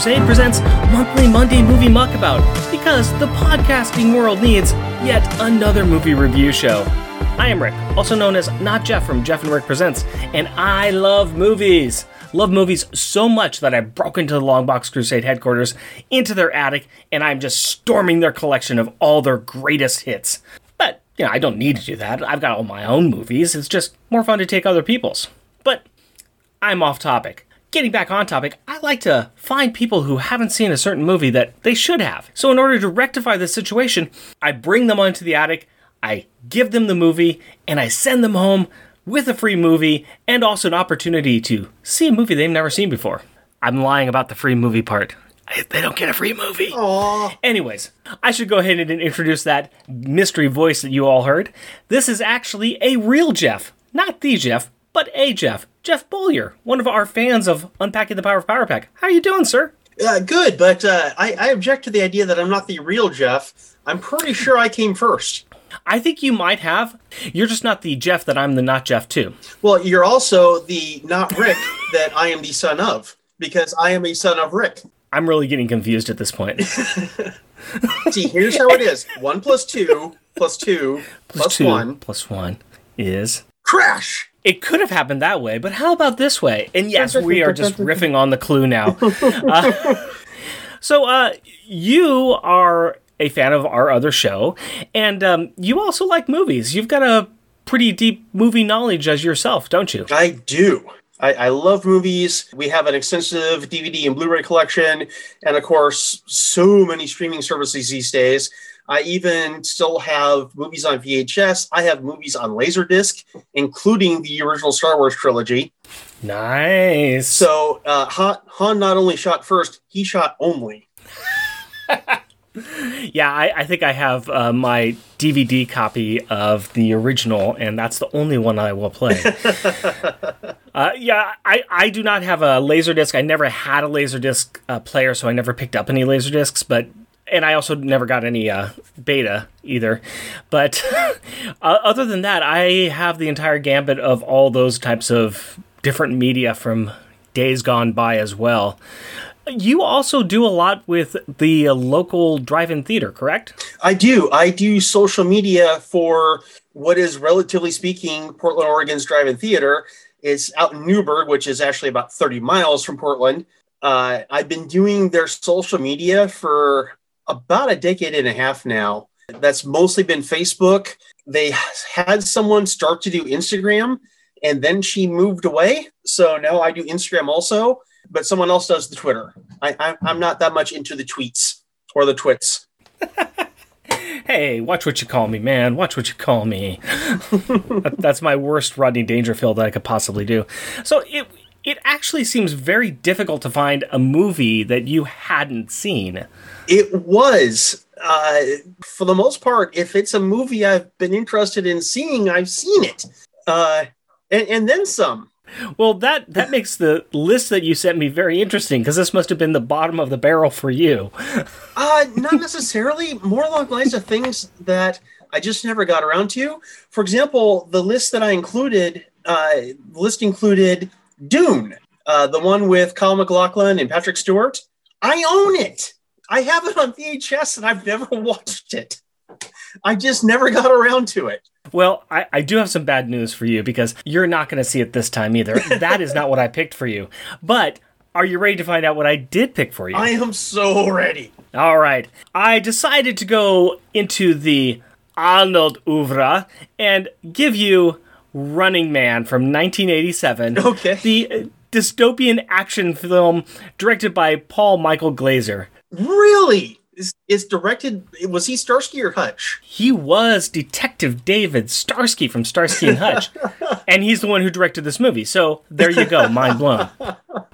Crusade presents Monthly Monday Movie Muckabout because the podcasting world needs yet another movie review show. I am Rick, also known as Not Jeff from Jeff and Rick Presents, and I love movies. Love movies so much that I broke into the Longbox Crusade headquarters, into their attic, and I'm just storming their collection of all their greatest hits. But, you know, I don't need to do that. I've got all my own movies. It's just more fun to take other people's. But I'm off topic. Getting back on topic, I like to find people who haven't seen a certain movie that they should have. So, in order to rectify this situation, I bring them onto the attic, I give them the movie, and I send them home with a free movie and also an opportunity to see a movie they've never seen before. I'm lying about the free movie part. They don't get a free movie. Aww. Anyways, I should go ahead and introduce that mystery voice that you all heard. This is actually a real Jeff, not the Jeff, but a Jeff, Jeff Bollier, one of our fans of Unpacking the Power of Power Pack. How are you doing, sir? Uh, good, but uh, I, I object to the idea that I'm not the real Jeff. I'm pretty sure I came first. I think you might have. You're just not the Jeff that I'm the not Jeff too. Well, you're also the not Rick that I am the son of, because I am a son of Rick. I'm really getting confused at this point. See, here's how it is one plus two plus two plus two one plus one is crash. It could have happened that way, but how about this way? And yes, we are just riffing on the clue now. Uh, so, uh, you are a fan of our other show, and um, you also like movies. You've got a pretty deep movie knowledge as yourself, don't you? I do. I, I, love movies. We have an extensive DVD and Blu ray collection, and of course, so many streaming services these days. I even still have movies on VHS. I have movies on Laserdisc, including the original Star Wars trilogy. Nice. So uh, Han, Han not only shot first, he shot only. yeah, I, I, think I have uh, my DVD copy of the original, and that's the only one I will play. uh, yeah, I, I do not have a Laserdisc. I never had a Laserdisc uh, player, so I never picked up any Laserdiscs, but and I also never got any uh, beta either. But uh, other than that, I have the entire gambit of all those types of different media from days gone by as well. You also do a lot with the local drive-in theater, correct? I do. I do social media for what is relatively speaking Portland, Oregon's drive-in theater. It's out in Newberg, which is actually about 30 miles from Portland. Uh, I've been doing their social media for about a decade and a half now. That's mostly been Facebook. They had someone start to do Instagram and then she moved away. So now I do Instagram also, but someone else does the Twitter. I, am not that much into the tweets or the twits. hey, watch what you call me, man. Watch what you call me. That's my worst Rodney Dangerfield that I could possibly do. So it it actually seems very difficult to find a movie that you hadn't seen. It was. Uh, for the most part, if it's a movie I've been interested in seeing, I've seen it. Uh, and, and then some. Well, that that makes the list that you sent me very interesting because this must have been the bottom of the barrel for you. uh, not necessarily. More along the lines of things that I just never got around to. For example, the list that I included, uh, the list included Dune, uh, the one with Kyle MacLachlan and Patrick Stewart. I own it. I have it on VHS and I've never watched it. I just never got around to it. Well, I, I do have some bad news for you because you're not going to see it this time either. that is not what I picked for you. But are you ready to find out what I did pick for you? I am so ready. All right. I decided to go into the Arnold oeuvre and give you Running Man from 1987. Okay. The dystopian action film directed by Paul Michael Glaser. Really? Is, is directed was he Starsky or Hutch? He was Detective David Starsky from Starsky and Hutch. and he's the one who directed this movie. So there you go, mind blown.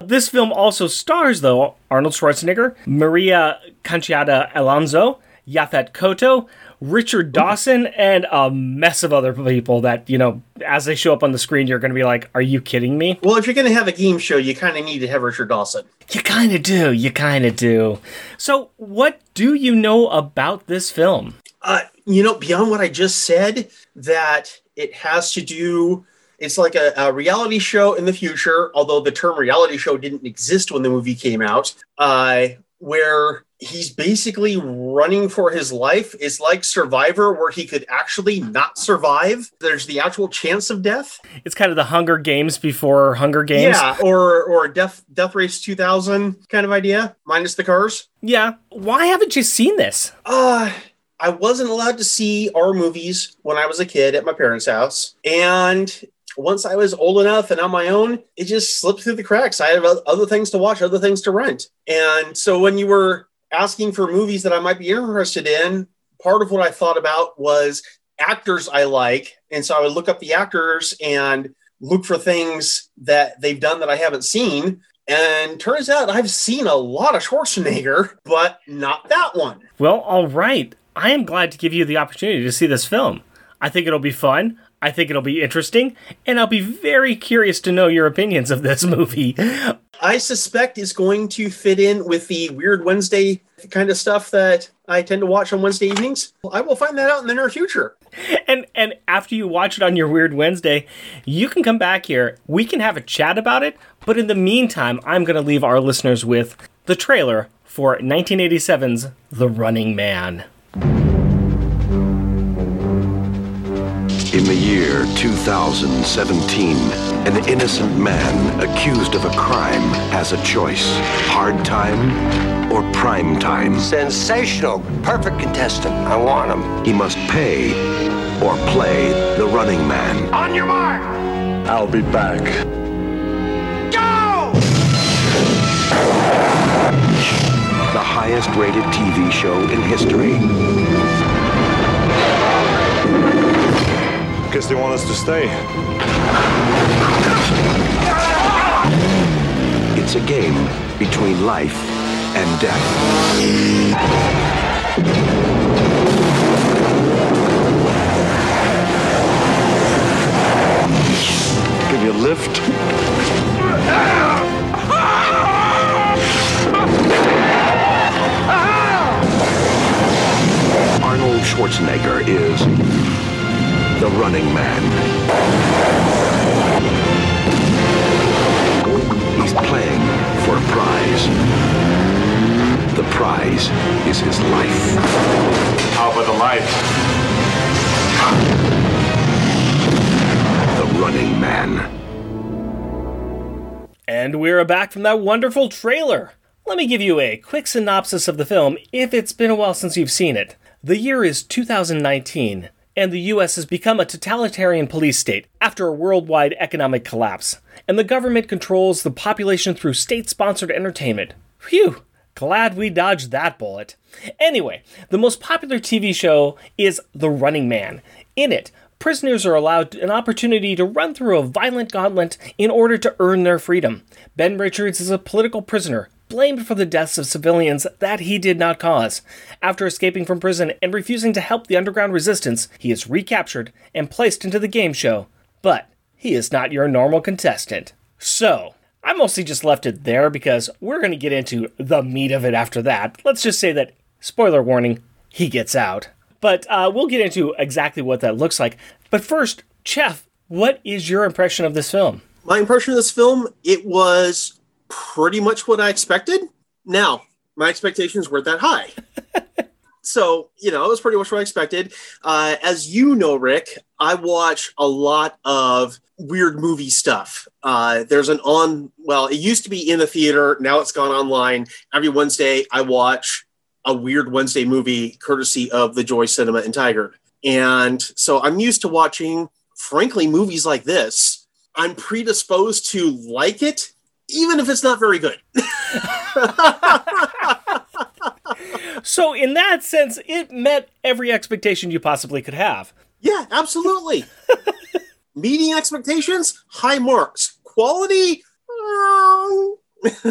This film also stars though Arnold Schwarzenegger, Maria Conchita Alonso, Yaphet Kotto, Richard Dawson, and a mess of other people that, you know, as they show up on the screen, you're going to be like, are you kidding me? Well, if you're going to have a game show, you kind of need to have Richard Dawson. You kind of do. You kind of do. So, what do you know about this film? Uh, you know, beyond what I just said, that it has to do It's like a, a reality show in the future, although the term reality show didn't exist when the movie came out, uh, where he's basically running for his life. It's like Survivor, where he could actually not survive. There's the actual chance of death. It's kind of the Hunger Games before Hunger Games. Yeah, or or Death Death Race 2000 kind of idea, minus the cars. Yeah. Why haven't you seen this? Uh I wasn't allowed to see our movies when I was a kid at my parents' house, and once I was old enough and on my own, it just slipped through the cracks. I had other things to watch, other things to rent. And so when you were asking for movies that I might be interested in, part of what I thought about was actors I like. And so I would look up the actors and look for things that they've done that I haven't seen. And turns out I've seen a lot of Schwarzenegger, but not that one. Well, all right. I am glad to give you the opportunity to see this film. I think it'll be fun. I think it'll be interesting, and I'll be very curious to know your opinions of this movie. I suspect it's going to fit in with the Weird Wednesday kind of stuff that I tend to watch on Wednesday evenings. I will find that out in the near future. And and after you watch it on your Weird Wednesday, you can come back here. We can have a chat about it, but in the meantime, I'm going to leave our listeners with the trailer for 1987's The Running Man. In the year 2017, an innocent man accused of a crime has a choice hard time or prime time. Sensational. Perfect contestant. I want him. He must pay or play the running man. On your mark. I'll be back. Go! The highest rated TV show in history. Guess they want us to stay. It's a game between life and death. Give you a lift? Arnold Schwarzenegger is the running man. He's playing for a prize. The prize is his life. How about the life? The running man. And we're back from that wonderful trailer. Let me give you a quick synopsis of the film if it's been a while since you've seen it. The year is 2019, and the US has become a totalitarian police state after a worldwide economic collapse, and the government controls the population through state sponsored entertainment. Phew! Glad we dodged that bullet. Anyway, the most popular TV show is The Running Man. In it, prisoners are allowed an opportunity to run through a violent gauntlet in order to earn their freedom. Ben Richards is a political prisoner blamed for the deaths of civilians that he did not cause. After escaping from prison and refusing to help the underground resistance, he is recaptured and placed into the game show. But he is not your normal contestant. So, I mostly just left it there because we're going to get into the meat of it after that. Let's just say that, spoiler warning, he gets out. But uh, we'll get into exactly what that looks like. But first, Jeff, what is your impression of this film? My impression of this film, it was pretty much what I expected. Now, my expectations weren't that high. so, you know, it was pretty much what I expected. Uh, as you know, Rick, I watch a lot of weird movie stuff. Uh, there's an on, well, it used to be in the theater, now it's gone online. Every Wednesday, I watch a weird Wednesday movie courtesy of the Joy Cinema and Tigard. And so I'm used to watching, frankly, movies like this. I'm predisposed to like it even if it's not very good. so, in that sense, it met every expectation you possibly could have. Yeah, absolutely. Meeting expectations, high marks. Quality,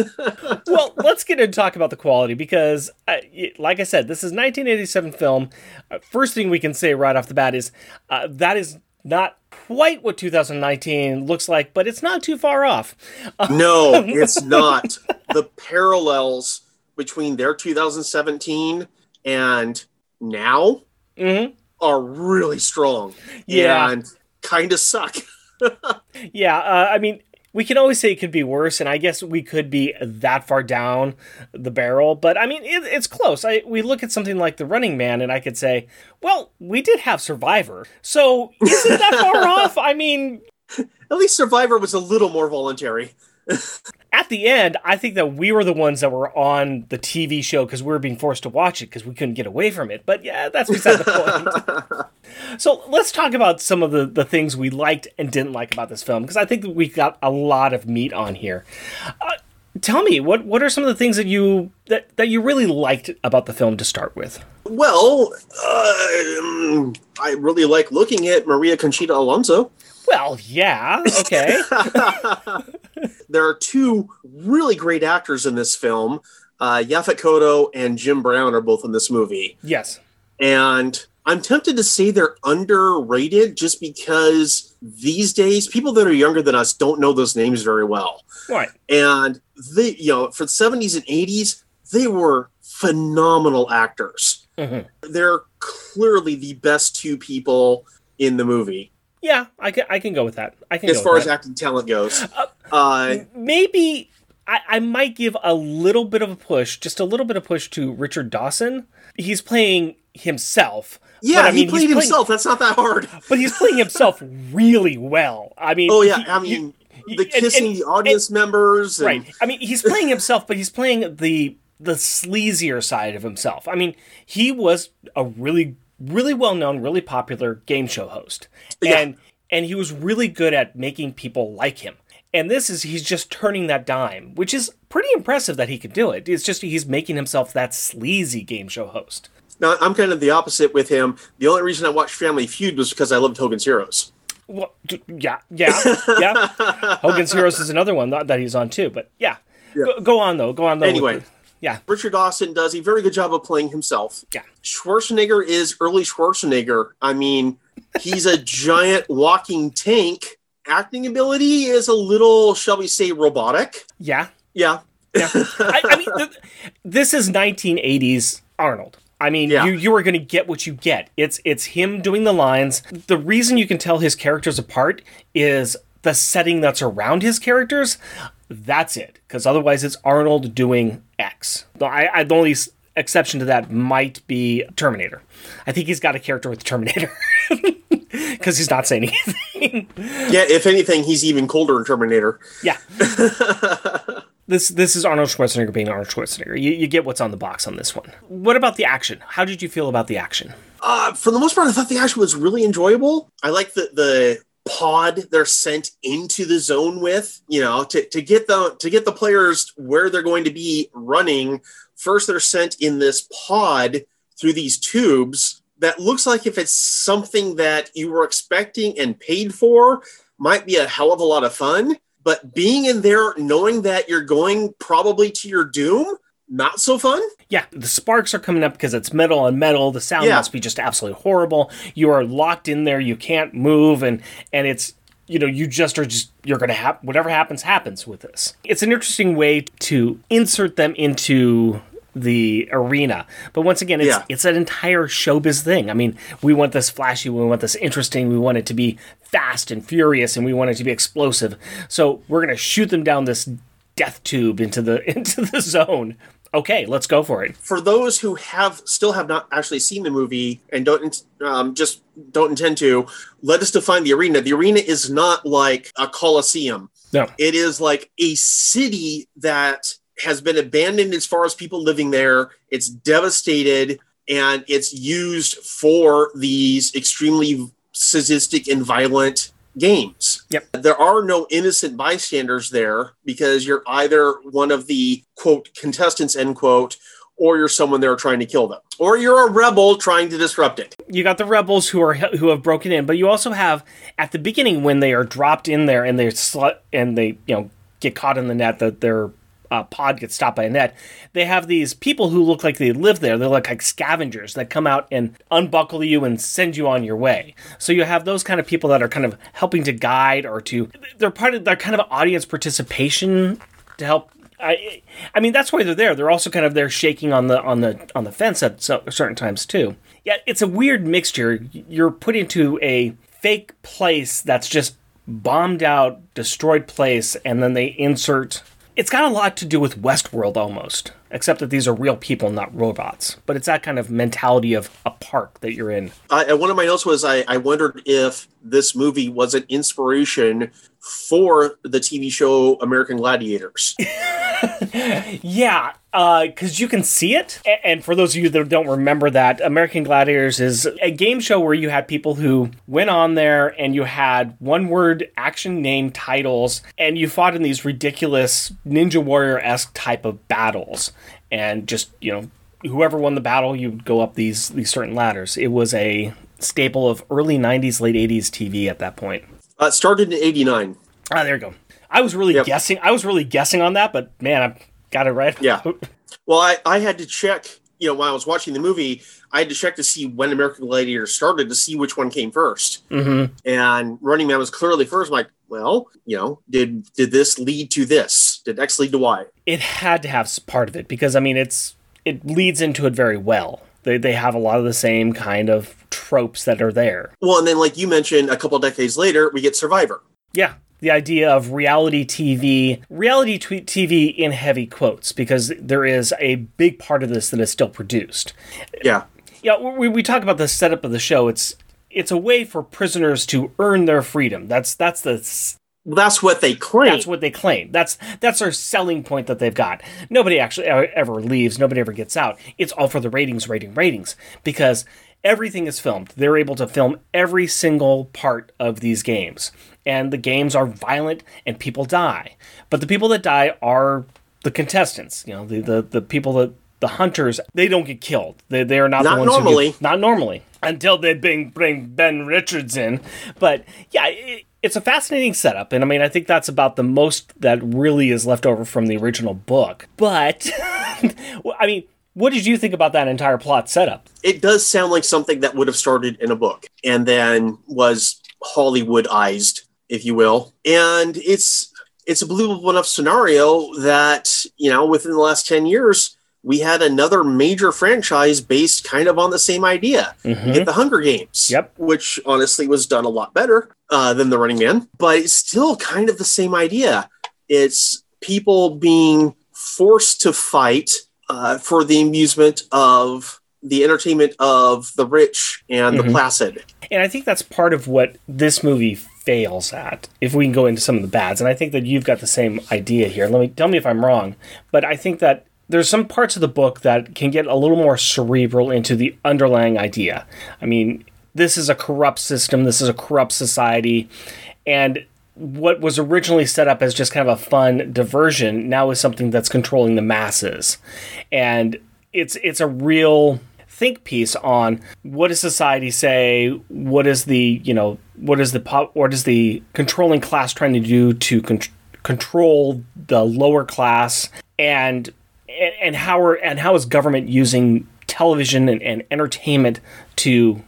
well, let's get into talk about the quality because, uh, like I said, this is 1987 film. Uh, first thing we can say right off the bat is uh, that is not quite what 2019 looks like, but it's not too far off. no, it's not. The parallels between their 2017 and now mm-hmm. are really strong. Yeah. And kind of suck. Yeah, uh, I mean, we can always say it could be worse, and I guess we could be that far down the barrel. But I mean, it, it's close. I, we look at something like The Running Man, and I could say, well, we did have Survivor, so isn't that far off? I mean, At least Survivor was a little more voluntary. at the end, I think that we were the ones that were on the TV show because we were being forced to watch it because we couldn't get away from it. But yeah, that's beside the point. so let's talk about some of the, the things we liked and didn't like about this film because I think we got a lot of meat on here. Uh, tell me what what are some of the things that you that, that you really liked about the film to start with? Well, um, I really like looking at Maria Conchita Alonso. Well, yeah, okay, There are two really great actors in this film. Uh, Yaphet Kotto and Jim Brown are both in this movie. yes, And I'm tempted to say they're underrated just because these days people that are younger than us don't know those names very well. right, And they, you know, for the 70s and 80s, they were phenomenal actors. Mhm. They're clearly the best two people in the movie yeah, I can I can go with that. I can as far as that. acting talent goes. Uh, maybe I, I might give a little bit of a push, just a little bit of push to Richard Dawson. He's playing himself. Yeah, but, I mean, he played playing- himself. That's not that hard. but he's playing himself really well. I mean, Oh yeah, I mean he- the kissing and- the audience members. And, right. I mean, he's playing himself, but he's playing the the sleazier side of himself. I mean, he was a really really well known, really popular game show host, Yeah. and and he was really good at making people like him. And this is he's just turning that dime, which is pretty impressive that he could do it. It's just he's making himself that sleazy game show host. Now I'm kind of the opposite with him. The only reason I watched Family Feud was because I loved Hogan's Heroes. Well, d- yeah, yeah, yeah. Hogan's Heroes is another one that that he's on too. But yeah, Go, go on though. Go on though. Anyway. yeah, Richard Dawson does a very good job of playing himself. Yeah. Schwarzenegger is early Schwarzenegger. I mean, he's a giant walking tank. Acting ability is a little, shall we say, robotic. yeah, Yeah. yeah. I, I mean, th- this is 1980s Arnold. I mean, Yeah. you you are going to get what you get. It's it's him doing the lines. The reason you can tell his characters apart is the setting that's around his characters. That's it. Because otherwise, it's Arnold doing X. The- I, I the only exception to that might be Terminator. I think he's got a character with Terminator because he's not saying anything. Yeah, if anything, he's even colder in Terminator. Yeah. this this is Arnold Schwarzenegger being Arnold Schwarzenegger. You, you get what's on the box on this one. What about the action? How did you feel about the action? Uh, for the most part, I thought the action was really enjoyable. I like the the pod they're sent into the zone with. You know, to, to get the to get the players where they're going to be running. First, they're sent in this pod through these tubes that looks like if it's something that you were expecting and paid for, might be a hell of a lot of fun. But being in there, knowing that you're going probably to your doom, not so fun. Yeah, the sparks are coming up because it's metal on metal. The sound Yeah. must be just absolutely horrible. You are locked in there. You can't move, and and it's you know you just are just you're gonna have whatever happens happens with this. It's an interesting way to insert them into the arena. But once again, it's Yeah. it's an entire showbiz thing. I mean, we want this flashy, we want this interesting, we want it to be fast and furious, and we want it to be explosive. So we're gonna shoot them down this death tube into the into the zone. Okay, let's go for it. for those who have still have not actually seen the movie and don't um, just don't intend to, let us define the arena. The arena is not like a coliseum. No. It is like a city that has been abandoned as far as people living there. It's devastated and it's used for these extremely sadistic and violent games. Yep. There are no innocent bystanders there because you're either one of the quote contestants end quote or you're someone there trying to kill them or you're a rebel trying to disrupt it. you got the rebels who are who have broken in, but you also have at the beginning when they are dropped in there and they're sl- and they you know get caught in the net that their uh, pod gets stopped by a net. They have these people who look like they live there. They look like scavengers that come out and unbuckle you and send you on your way. So you have those kind of people that are kind of helping to guide or to they're part of they're kind of audience participation to help I, I mean that's why they're there. They're also kind of there shaking on the on the on the fence at so, certain times too. Yeah, it's a weird mixture. You're put into a fake place that's just bombed out, destroyed place, and then they insert. It's got a lot to do with Westworld almost, except that these are real people, not robots. But it's that kind of mentality of a park that you're in. I, one of my notes was I, I wondered if this movie was an inspiration for the TV show American Gladiators. Yeah, because uh, you can see it. And for those of you that don't remember that, American Gladiators is a game show where you had people who went on there and you had one word action name titles and you fought in these ridiculous Ninja Warrior esque type of battles. And just, you know, whoever won the battle, you'd go up these, these certain ladders. It was a staple of early 90s, late 80s TV at that point. Uh, started in '89. Ah, there you go. I was really Yep. guessing. I was really guessing on that, but man, I got it right. Yeah. Well, I, I had to check, you know, while I was watching the movie, I had to check to see when American Gladiator started to see which one came 1st Mhm. And Running Man was clearly first. I'm like, well, you know, did did this lead to this? Did X lead to Y? it had to have part of it because I mean it's it leads into it very well. They they have a lot of the same kind of tropes that are there. Well, and then like you mentioned, a couple decades later, we get Survivor. Yeah, the idea of reality TV, reality t- TV in heavy quotes because there is a big part of this that is still produced. Yeah. Yeah, we, we talk about the setup of the show. It's it's a way for prisoners to earn their freedom. That's that's the Well, that's what they claim. That's what they claim. That's that's their selling point that they've got. Nobody actually ever leaves. Nobody ever gets out. It's all for the ratings, rating, ratings. Because everything is filmed. They're able to film every single part of these games, and the games are violent and people die. But the people that die are the contestants. You know, the the, the people that the hunters. They don't get killed. They they are not, Not the ones normally. Who get, not normally until they bring bring Ben Richards in. But yeah. It, it's a fascinating setup, and I mean, I think that's about the most that really is left over from the original book. But, I mean, what did you think about that entire plot setup? it does sound like something that would have started in a book and then was Hollywoodized, if you will. And it's it's a believable enough scenario that, you know, within the last 10 years, we had another major franchise based kind of on the same idea. Get the Hunger Games, Yep. which honestly was done a lot better uh, than the Running Man, but it's still kind of the same idea. It's people being forced to fight uh, for the amusement of the entertainment of the rich and the placid. And I think that's part of what this movie fails at. If we can go into some of the bads, and I think that you've got the same idea here. Let me tell me if I'm wrong, but I think that there's some parts of the book that can get a little more cerebral into the underlying idea. I mean, this is a corrupt system. This is a corrupt society, and what was originally set up as just kind of a fun diversion now is something that's controlling the masses, and it's it's a real think piece on what does society say what is the you know what is the pop what is the controlling class trying to do to con- control the lower class? And and, how are and how is government using television and, and entertainment to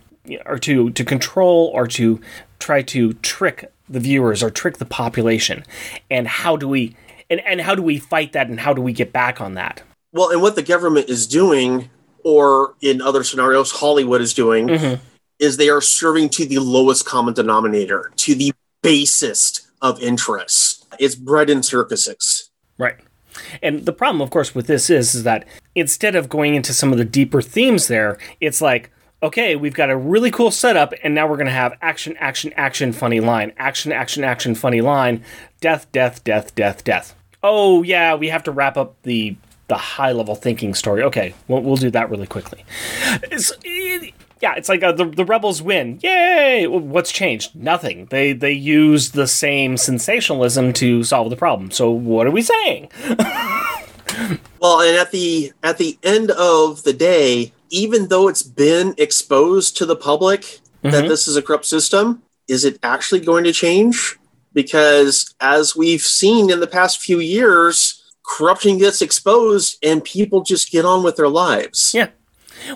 or to to control or to try to trick the viewers or trick the population? And how do we and, and how do we fight that and how do we get back on that? Well, and what the government is doing, or in other scenarios, Hollywood is doing, mm-hmm. is they are serving to the lowest common denominator, to the basest of interests. It's bread and circuses. Right. And the problem, of course, with this is, is that instead of going into some of the deeper themes there, it's like, okay, we've got a really cool setup, and now we're going to have action, action, action, funny line, action, action, action, funny line, death, death, death, death, death. Oh yeah, we have to wrap up the the high level thinking story. Okay, we'll, we'll do that really quickly. It's, it- yeah, it's like uh, the the rebels win. Yay! What's changed? Nothing. They they use the same sensationalism to solve the problem. So what are we saying? Well, and at the at the end of the day, even though it's been exposed to the public that this is a corrupt system, is it actually going to change? Because as we've seen in the past few years, corruption gets exposed and people just get on with their lives. Yeah.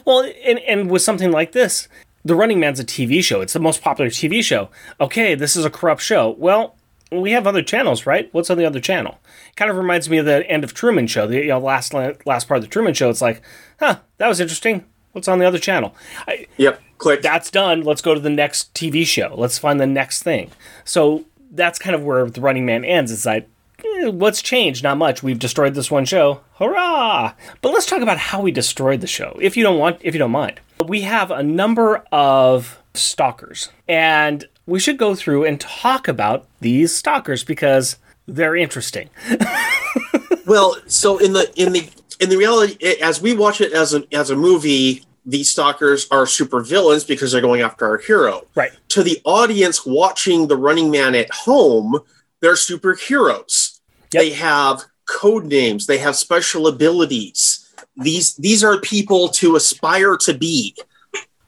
Well, and, and with something like this, The Running Man's a TV show. It's the most popular TV show. Okay, this is a corrupt show. Well, we have other channels, right? What's on the other channel? Kind of reminds me of the end of Truman Show. The you know, last last part of the Truman Show. It's like, huh, that was interesting. What's on the other channel? I, Yep. Click. that's done. Let's go to the next TV show. Let's find the next thing. So that's kind of where the Running Man ends. It's like, eh, what's changed? Not much. We've destroyed this one show. Hurrah! But let's talk about how we destroyed the show, if you don't want, if you don't mind. We have a number of stalkers, and we should go through and talk about these stalkers because they're interesting. well, so in the in the in the reality, as we watch it as a as a movie, these stalkers are super villains because they're going after our hero. Right. To the audience watching the Running Man at home, they're superheroes. Yep. They have code names. They have special abilities. These these are people to aspire to be.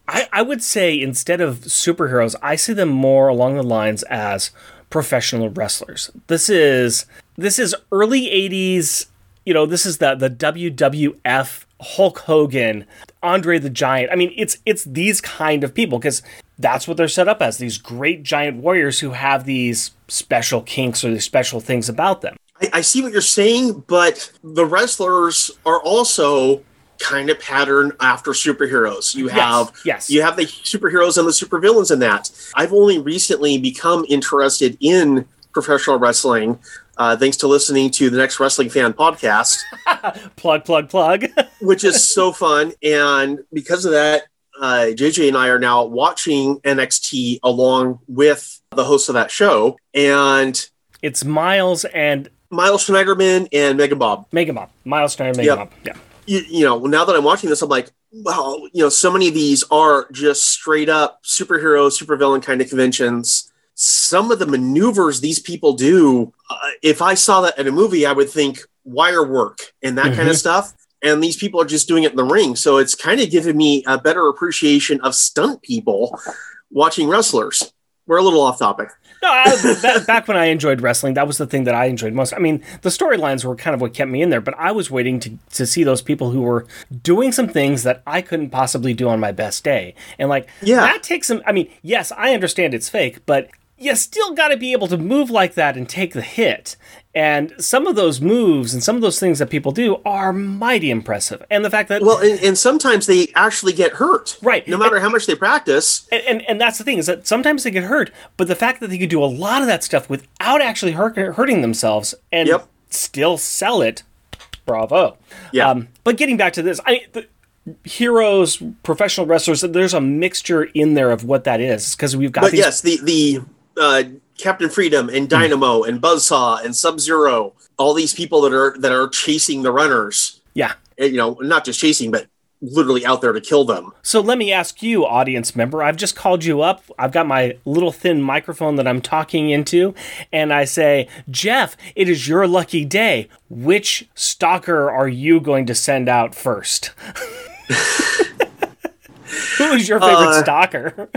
I, I would say instead of superheroes, I see them more along the lines as professional wrestlers. This is this is early 80s, you know, this is the the WWF Hulk Hogan, Andre the Giant. I mean, it's it's these kind of people because that's what they're set up as these great giant warriors who have these special kinks or these special things about them. I, I see what you're saying, but the wrestlers are also kind of pattern after superheroes. You have yes, yes. you have the superheroes and the supervillains in that. I've only recently become interested in professional wrestling uh, thanks to listening to the next wrestling fan podcast. plug, plug, plug. which is so fun. And because of that, uh, JJ and I are now watching NXT along with the host of that show. And it's Miles and Miles Schneiderman and Megan Bob. Megan Bob. Miles Schneiderman, Megan yep. Bob. Yeah you, you know, now that I'm watching this, I'm like, wow, you know, so many of these are just straight up superhero, supervillain kind of conventions. Some of the maneuvers these people do, uh, if I saw that in a movie, I would think wire work and that mm-hmm. kind of stuff. And these people are just doing it in the ring. So it's kind of giving me a better appreciation of stunt people watching wrestlers. We're a little off topic. No, I, that, back when I enjoyed wrestling, that was the thing that I enjoyed most. I mean, the storylines were kind of what kept me in there, but I was waiting to, to see those people who were doing some things that I couldn't possibly do on my best day. And like, yeah. that takes some, I mean, yes, I understand it's fake, but you still got to be able to move like that and take the hit. And some of those moves and some of those things that people do are mighty impressive. And the fact that well, and, and sometimes they actually get hurt, right? No matter and, how much they practice. And, and, and that's the thing is that sometimes they get hurt, but the fact that they could do a lot of that stuff without actually hurt, hurting themselves and yep. still sell it, bravo. Yeah. Um, but getting back to this, I. The, heroes, professional wrestlers. There's a mixture in there of what that is because we've got. But these... yes, the the uh, Captain Freedom and Dynamo and Buzzsaw and Sub Zero, all these people that are that are chasing the runners. Yeah, you know, not just chasing, but literally out there to kill them. So let me ask you, audience member. I've just called you up. I've got my little thin microphone that I'm talking into, and I say, Jeff, it is your lucky day. Which stalker are you going to send out first? Who is your favorite uh, stalker?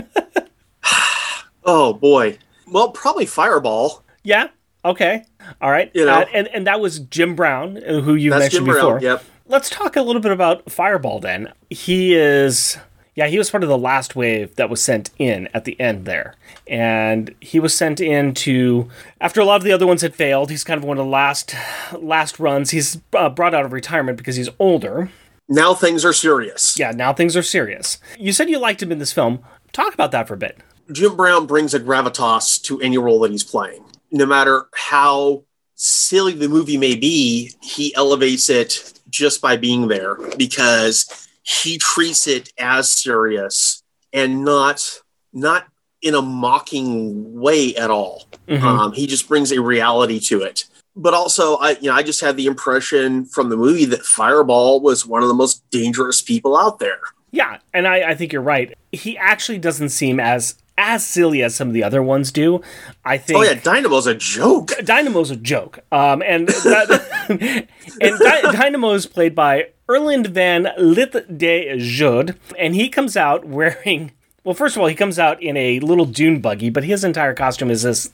oh boy. Well, probably Fireball. Yeah. Okay. All right. You know, uh, and and that was Jim Brown, uh, who you mentioned Jim before. Brown, yep. Let's talk a little bit about Fireball then. He is yeah, he was part of the last wave that was sent in at the end there. And he was sent in to after a lot of the other ones had failed, he's kind of one of the last last runs. He's uh, brought out of retirement because he's older. Now things are serious. Yeah, now things are serious. You said you liked him in this film. Talk about that for a bit. Jim Brown brings a gravitas to any role that he's playing. No matter how silly the movie may be, he elevates it just by being there because he treats it as serious and not not in a mocking way at all. Mm-hmm. Um, he just brings a reality to it. But also, I you know I just had the impression from the movie that Fireball was one of the most dangerous people out there. Yeah, and I, I think you're right. He actually doesn't seem as as silly as some of the other ones do. I think. Oh yeah, Dynamo's a joke. Dynamo's a joke. Um, and that, and Dy- Dynamo is played by Erland van Lidth de Jeude, and he comes out wearing. Well, first of all, he comes out in a little dune buggy, but his entire costume is this.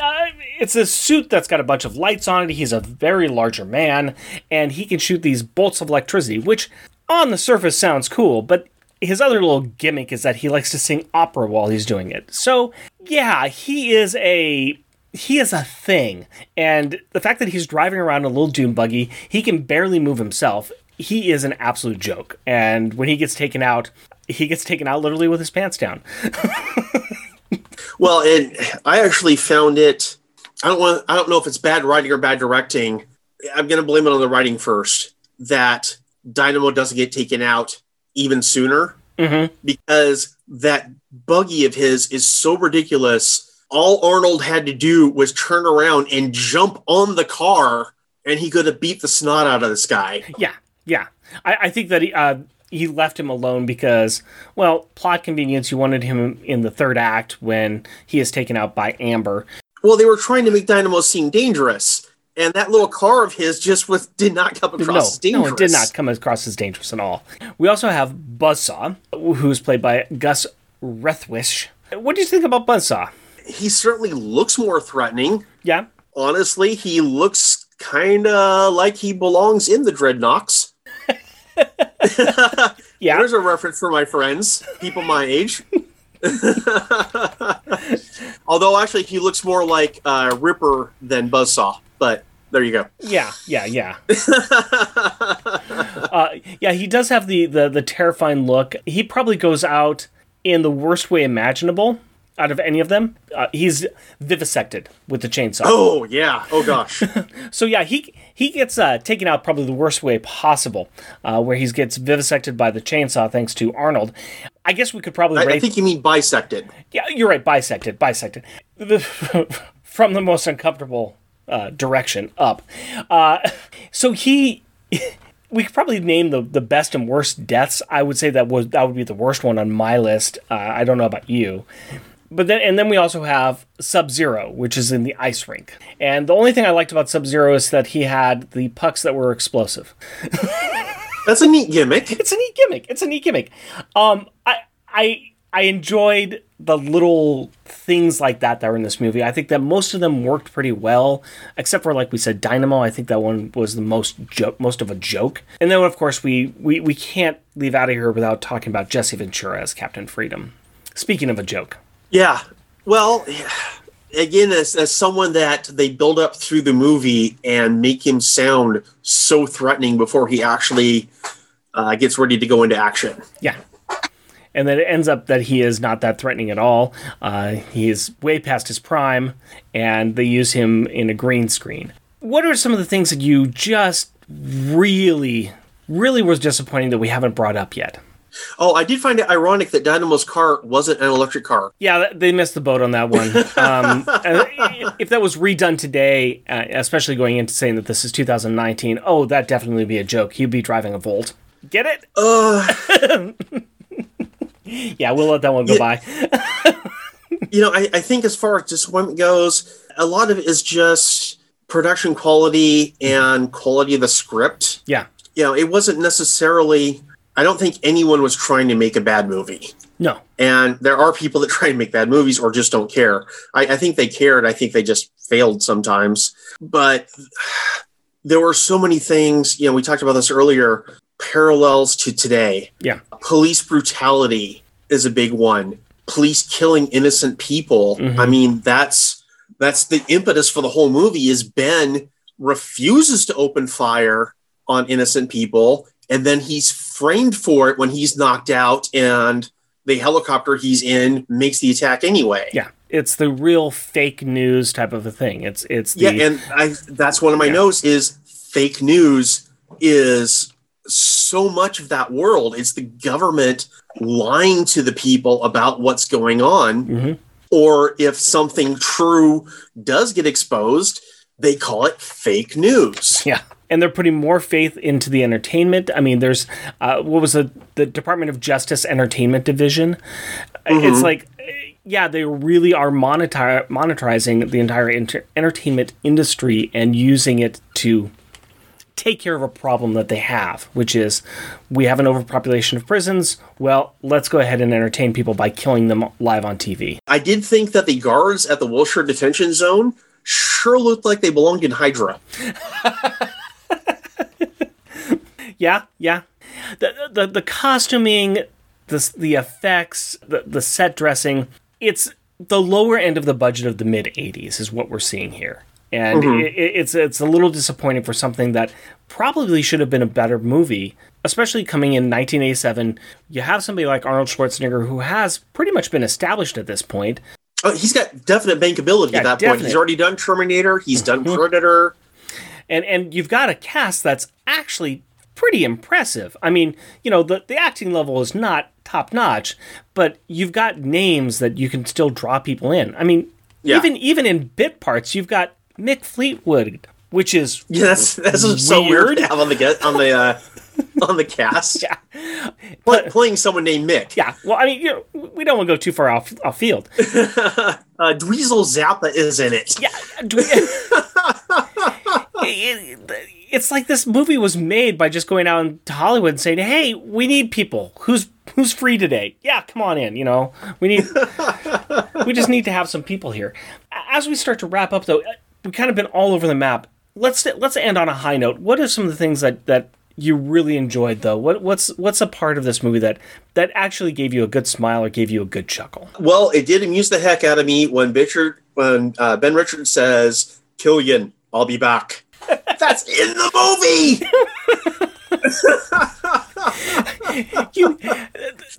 Uh, it's a suit that's got a bunch of lights on it. He's a very larger man, and he can shoot these bolts of electricity, which on the surface sounds cool, but his other little gimmick is that he likes to sing opera while he's doing it. So, yeah, he is a he is a thing. And the fact that he's driving around a little dune buggy, he can barely move himself. He is an absolute joke. And when he gets taken out, he gets taken out literally with his pants down. Well, and I actually found it. I don't want. I don't know if it's bad writing or bad directing. I'm going to blame it on the writing first. That Dynamo doesn't get taken out even sooner Mm-hmm. because that buggy of his is so ridiculous. All Arnold had to do was turn around and jump on the car, and he could have beat the snot out of this guy. Yeah, yeah. I, I think that he, uh, he left him alone because, well, plot convenience. You wanted him in the third act when he is taken out by Amber. Well, they were trying to make Dynamo seem dangerous, and that little car of his just was did not come across no, as dangerous. no, it did not come across as dangerous at all. We also have Buzzsaw, who's played by Gus Rethwisch. What do you think about Buzzsaw? He certainly looks more threatening. Yeah, Honestly, he looks kind of like he belongs in the Dreadnoks. yeah. There's a reference for my friends, people my age. Although actually, he looks more like uh, Ripper than Buzzsaw. But there you go. Yeah, yeah, yeah. uh, yeah, he does have the, the the terrifying look. He probably goes out in the worst way imaginable out of any of them. Uh, he's vivisected with the chainsaw. Oh yeah. Oh gosh. So yeah, he he gets uh, taken out probably the worst way possible, uh, where he gets vivisected by the chainsaw thanks to Arnold. I guess we could probably I, rate. I think you mean bisected. Yeah, you're right. Bisected, bisected. From the most uncomfortable uh, direction up. Uh, so he. We could probably name the, the best and worst deaths. I would say that was that would be the worst one on my list. Uh, I don't know about you, but then and then we also have Sub Zero, which is in the ice rink. And the only thing I liked about Sub Zero is that he had the pucks that were explosive. That's a neat gimmick. It's a neat gimmick. It's a neat gimmick. Um, I I I enjoyed the little things like that that were in this movie. I think that most of them worked pretty well, except for like we said, Dynamo. I think that one was the most joke, most of a joke. And then of course we we we can't leave out of here without talking about Jesse Ventura as Captain Freedom. Speaking of a joke, Yeah. Well, again, as, as someone that they build up through the movie and make him sound so threatening before he actually uh, gets ready to go into action. yeah. And then it ends up that he is not that threatening at all. Uh, he is way past his prime, and they use him in a green screen. What are some of the things that you just really, really was disappointing that we haven't brought up yet? Oh, I did find it ironic that Dynamo's car wasn't an electric car. Yeah, they missed the boat on that one. Um, if that was redone today, uh, especially going into saying that this is 2019, oh, that definitely would be a joke. He'd be driving a Volt. Get it? Uh, Yeah, we'll let that one go Yeah. by. you know, I, I think as far as disappointment goes, a lot of it is just production quality and quality of the script. Yeah. You know, it wasn't necessarily, I don't think anyone was trying to make a bad movie. No. And there are people that try and make bad movies or just don't care. I, I think they cared. I think they just failed sometimes. But there were so many things, you know, we talked about this earlier, parallels to today. Yeah. Police brutality is a big one. Police killing innocent people. Mm-hmm. I mean, that's that's the impetus for the whole movie is Ben refuses to open fire on innocent people and then he's framed for it when he's knocked out and the helicopter he's in makes the attack anyway. Yeah. It's the real fake news type of a thing. It's it's the Yeah, and I that's one of my Yeah. notes is fake news is so much of that world. It's the government lying to the people about what's going on. Mhm. Or if something true does get exposed, they call it fake news. Yeah. And they're putting more faith into the entertainment. I mean, there's uh, what was the the Department of Justice Entertainment Division. It's like, yeah, they really are monetize, monetizing the entire inter- entertainment industry and using it to take care of a problem that they have, which is we have an overpopulation of prisons. Well, let's go ahead and entertain people by killing them live on TV. I did think that the guards at the Wilshire detention zone sure looked like they belonged in Hydra. Yeah, yeah. The the the costuming, the the effects, the the set dressing, it's the lower end of the budget of the mid 80s is what we're seeing here. And mm-hmm. it, it's it's a little disappointing for something that probably should have been a better movie, especially coming in 1987. You have somebody like Arnold Schwarzenegger who has pretty much been established at this point. Oh, he's got definite bankability Yeah, at that point. He's already done Terminator. He's done mm-hmm. Predator. and and you've got a cast that's actually pretty impressive. I mean, you know, the the acting level is not top notch, but you've got names that you can still draw people in. I mean, Yeah. even even in bit parts, you've got Mick Fleetwood, which is Yeah, that's that's so weird Weird. to have on the get on the uh, on the cast. yeah, Play, playing someone named Mick. yeah. Well, I mean, you know, we don't want to go too far off off field. Uh, Dweezil Zappa is in it. Yeah, it's like this movie was made by just going out to Hollywood and saying, "Hey, we need people. Who's who's free today? Yeah, come on in. You know, we need. we just need to have some people here." As we start to wrap up, though, we've kind of been all over the map. Let's let's end on a high note. What are some of the things that that you really enjoyed, though? What what's what's a part of this movie that that actually gave you a good smile or gave you a good chuckle? Well, it did amuse the heck out of me when Richard when uh, Ben Richards says, "Killian, I'll be back." That's in the movie. you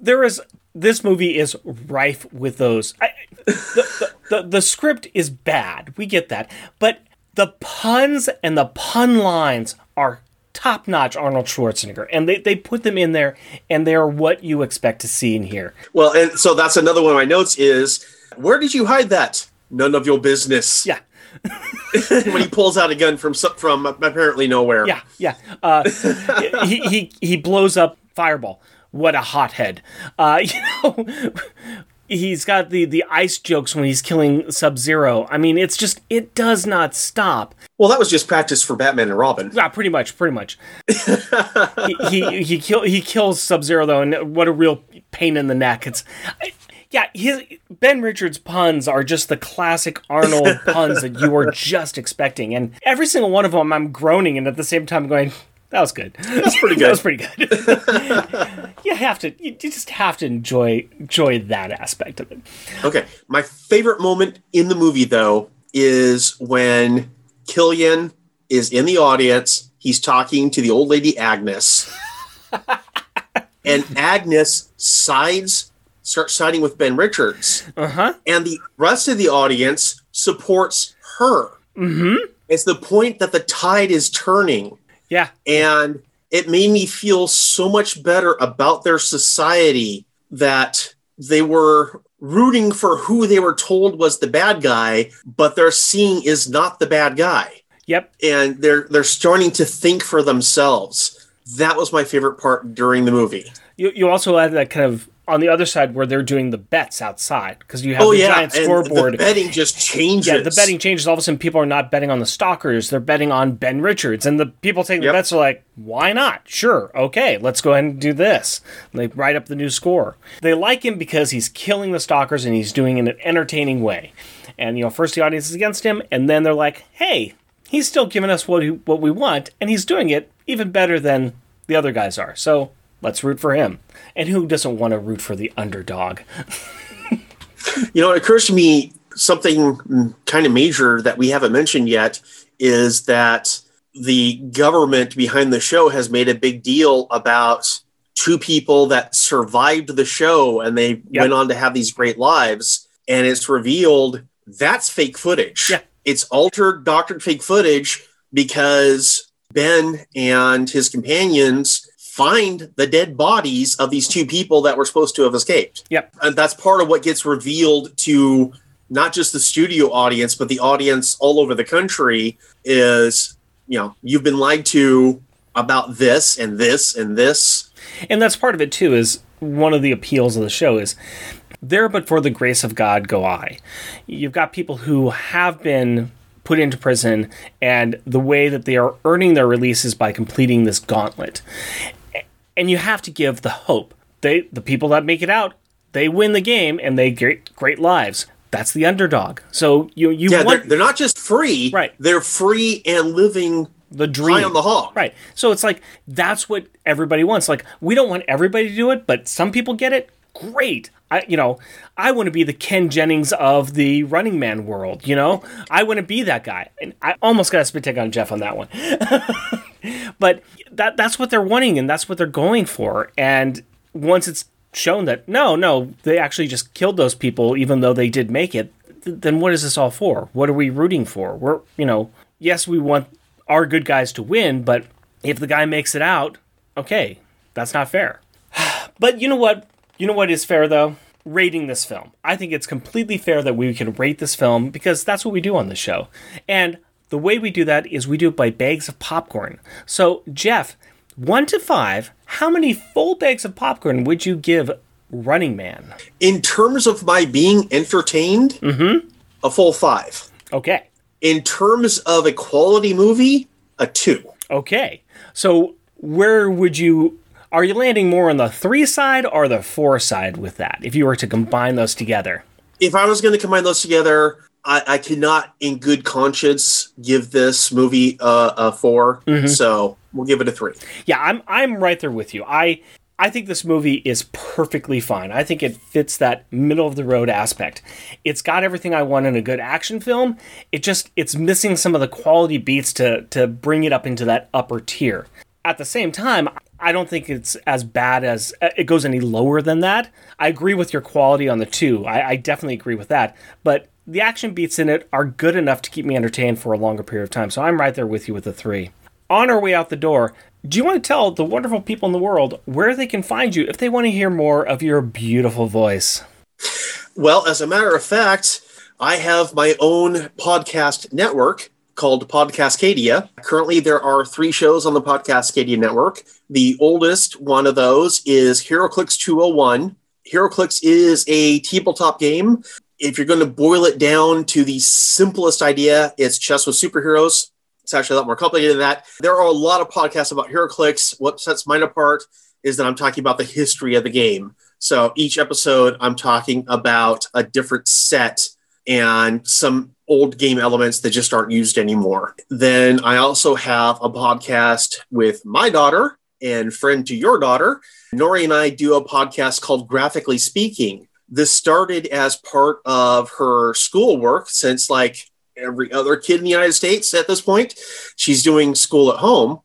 there is this movie is rife with those I, the, the, the, the script is bad. We get that. But the puns and the pun lines are top notch arnold schwarzenegger and they, they put them in there and they're what you expect to see in here. Well, and so that's another one of my notes is, "Where did you hide that?" None of your business. yeah. When he pulls out a gun from from apparently nowhere. yeah yeah. Uh, he, he he blows up fireball. What a hothead. Uh you know he's got the the ice jokes when he's killing sub zero i mean it's just it does not stop. Well, that was just practice for Batman and Robin. yeah pretty much pretty much. He he he, kill, he kills sub zero though and what a real pain in the neck. It's I, yeah, his Ben Richards puns are just the classic Arnold puns that you were just expecting, and every single one of them, I'm groaning and at the same time going, "That was good. That's pretty good. that was pretty good." you have to, you just have to enjoy enjoy that aspect of it. Okay. My favorite moment in the movie, though, is when Killian is in the audience. He's talking to the old lady Agnes. and Agnes sides, starts siding with Ben Richards. Uh huh. And the rest of the audience supports her. Mm-hmm. It's the point that the tide is turning. Yeah. And it made me feel so much better about their society that they were rooting for who they were told was the bad guy, but they're seeing is not the bad guy. Yep. And they're they're starting to think for themselves. That was my favorite part during the movie. You you also had that kind of on the other side where they're doing the bets outside because you have Oh the yeah, giant and scoreboard. the betting just changes. Yeah, the betting changes. All of a sudden, people are not betting on the stalkers; they're betting on Ben Richards, and the people taking Yep. the bets are like, "Why not? Sure, okay, let's go ahead and do this." And they write up the new score. They like him because he's killing the stalkers and he's doing it in an entertaining way. And you know, first the audience is against him, and then they're like, "Hey, he's still giving us what he, what we want, and he's doing it even better than the other guys are." So let's root for him. And who doesn't want to root for the underdog? You know, it occurs to me something kind of major that we haven't mentioned yet is that the government behind the show has made a big deal about two people that survived the show and they Yep. went on to have these great lives. And it's revealed that's fake footage. Yeah. It's altered, doctored fake footage because Ben and his companions find the dead bodies of these two people that were supposed to have escaped. Yep. and that's part of what gets revealed to not just the studio audience but the audience all over the country is you know you've been lied to about this and this and this. And that's part of it too is one of the appeals of the show is there but for the grace of god go i. You've got people who have been put into prison and the way that they are earning their release is by completing this gauntlet and you have to give the hope they the people that make it out they win the game and they get great lives that's the underdog so you you yeah they're, they're not just free Right. they're free and living the dream on the hog Right. So it's like that's what everybody wants. Like we don't want everybody to do it, but some people get it. Great. I you know, I want to be the Ken Jennings of the Running Man world, you know? I want to be that guy. And I almost got a spit take on Jeff on that one. but that that's what they're wanting and that's what they're going for. And once it's shown that no, no, they actually just killed those people, even though they did make it, th- then what is this all for? What are we rooting for? We're, you know, yes, we want our good guys to win, but if the guy makes it out, okay, that's not fair. but you know what? You know what is fair though? Rating this film. I think it's completely fair that we can rate this film because that's what we do on the show. And the way we do that is we do it by bags of popcorn. So, Jeff, one to five, how many full bags of popcorn would you give Running Man? In terms of my being entertained, mm-hmm. a full five. Okay. In terms of a quality movie, a two. Okay. So, where would you. Are you landing more on the three side or the four side with that if you were to combine those together? If I was going to combine those together, I, I cannot, in good conscience, give this movie uh, a 4 So we'll give it a three. Yeah, I'm I'm right there with you. I I think this movie is perfectly fine. I think it fits that middle of the road aspect. It's got everything I want in a good action film. It just it's missing some of the quality beats to to bring it up into that upper tier. At the same time, I don't think it's as bad as uh, it goes any lower than that. I agree with your quality on the two. I, I definitely agree with that. But the action beats in it are good enough to keep me entertained for a longer period of time. So I'm right there with you with the three. On our way out the door, do you want to tell the wonderful people in the world where they can find you if they want to hear more of your beautiful voice? Well, as a matter of fact, I have my own podcast network called Podcastcadia. Currently, there are three shows on the Podcastcadia network. The oldest one of those is HeroClix 201. HeroClix is a tabletop game. If you're going to boil it down to the simplest idea, it's chess with superheroes. It's actually a lot more complicated than that. There are a lot of podcasts about HeroClix. What sets mine apart is that I'm talking about the history of the game. So each episode, I'm talking about a different set and some old game elements that just aren't used anymore. Then I also have a podcast with my daughter and friend to your daughter. Nori and I do a podcast called Graphically Speaking. This started as part of her schoolwork since, like every other kid in the United States at this point, she's doing school at home.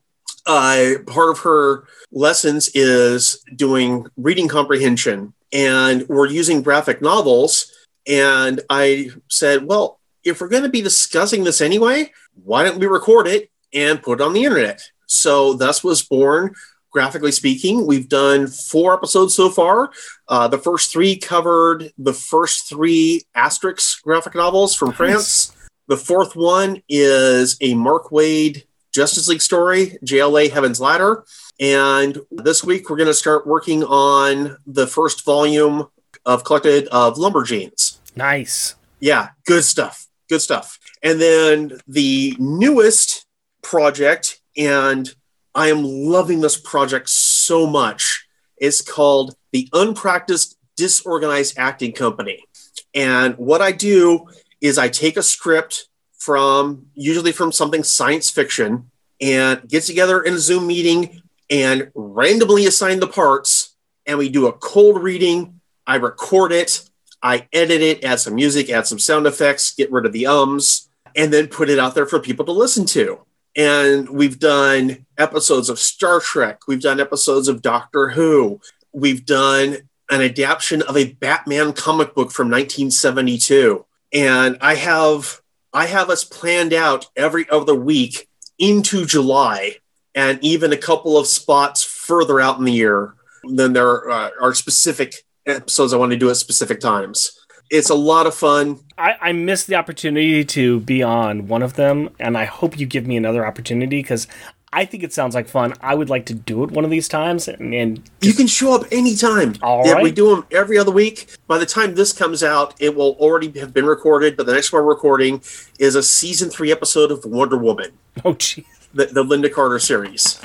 Uh, part of her lessons is doing reading comprehension, and we're using graphic novels. And I said, well, if we're going to be discussing this anyway, why don't we record it and put it on the internet? So thus was born graphically speaking. We've done four episodes so far. Uh, the first three covered the first three Asterix graphic novels from France. The fourth one is a Mark Waid Justice League story, JLA Heaven's Ladder. And this week we're going to start working on the first volume of collected of Lumberjanes. Nice. Yeah, good stuff. Good stuff. And then the newest project, and I am loving this project so much, It's called the Unpracticed Disorganized Acting Company. And what I do is I take a script from usually from something science fiction and get together in a Zoom meeting and randomly assign the parts. And we do a cold reading. I record it. I edit it, add some music, add some sound effects, get rid of the ums, and then put it out there for people to listen to. And we've done episodes of Star Trek. We've done episodes of Doctor Who. We've done an adaptation of a Batman comic book from 1972. And I have I have us planned out every other week into July and even a couple of spots further out in the year. Then there uh, are specific episodes I want to do at specific times. It's a lot of fun. I, I missed the opportunity to be on one of them, and I hope you give me another opportunity because I think it sounds like fun. I would like to do it one of these times, and, and You can show up anytime. All yeah, we do them every other week. By the time this comes out, it will already have been recorded. But the next one we're recording is a season three episode of Wonder Woman, oh gee, the, the Lynda Carter series.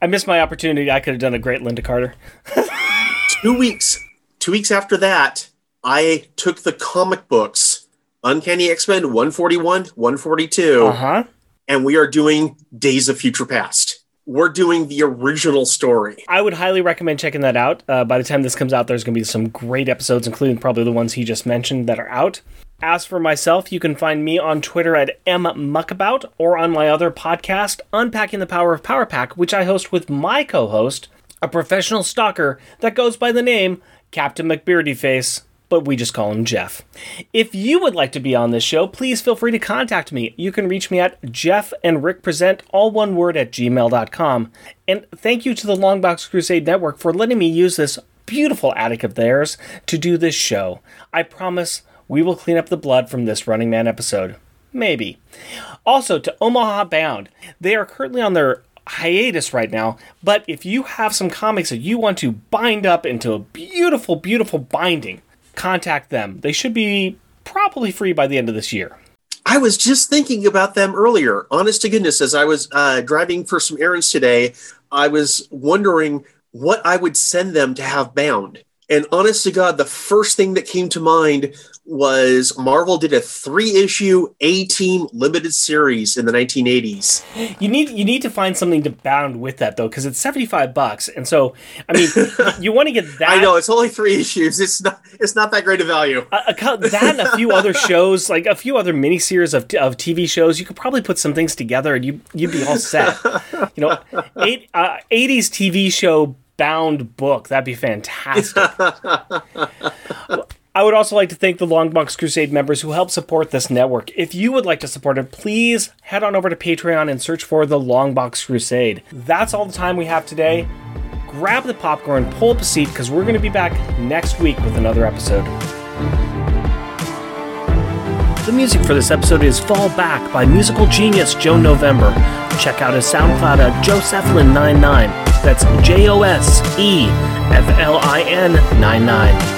I missed my opportunity. I could have done a great Lynda Carter. two weeks two weeks after that i took the comic books uncanny x-men 141 142 Uh huh. and we are doing days of future past we're doing the original story I would highly recommend checking that out. Uh, by the time this comes out, there's going to be some great episodes, including probably the ones he just mentioned that are out. As for myself, you can find me on Twitter at mmuckabout or on my other podcast, Unpacking the Power of Power Pack, which I host with my co host, a professional stalker that goes by the name Captain McBeardyface but we just call him Jeff. If you would like to be on this show, please feel free to contact me. You can reach me at Jeff and Rick Present, all one word, at gmail.com. And thank you to the Longbox Crusade Network for letting me use this beautiful attic of theirs to do this show. I promise we will clean up the blood from this Running Man episode. Maybe. Also, to Omaha Bound, they are currently on their hiatus right now, but if you have some comics that you want to bind up into a beautiful, beautiful binding, contact them. They should be probably free by the end of this year. I was just thinking about them earlier. Honest to goodness, as I was uh, driving for some errands today, I was wondering what I would send them to have bound. And honest to God, the first thing that came to mind was Marvel did a three issue A Team limited series in the 1980s. You need you need to find something to bound with that though, because it's 75 bucks, and so I mean, you want to get that. I know it's only three issues. It's not it's not that great a value. A, a, that and a few other shows, like a few other miniseries of of TV shows, you could probably put some things together, and you you'd be all set. you know, eight, uh, 80s TV show bound book. That'd be fantastic. I would also like to thank the Longbox Crusade members who help support this network. If you would like to support it, please head on over to Patreon and search for the Longbox Crusade. That's all the time we have today. Grab the popcorn, pull up a seat, because we're going to be back next week with another episode. The music for this episode is Fall Back by musical genius Joe November. Check out his SoundCloud at Joseflin99. That's J O S E F L I N 99.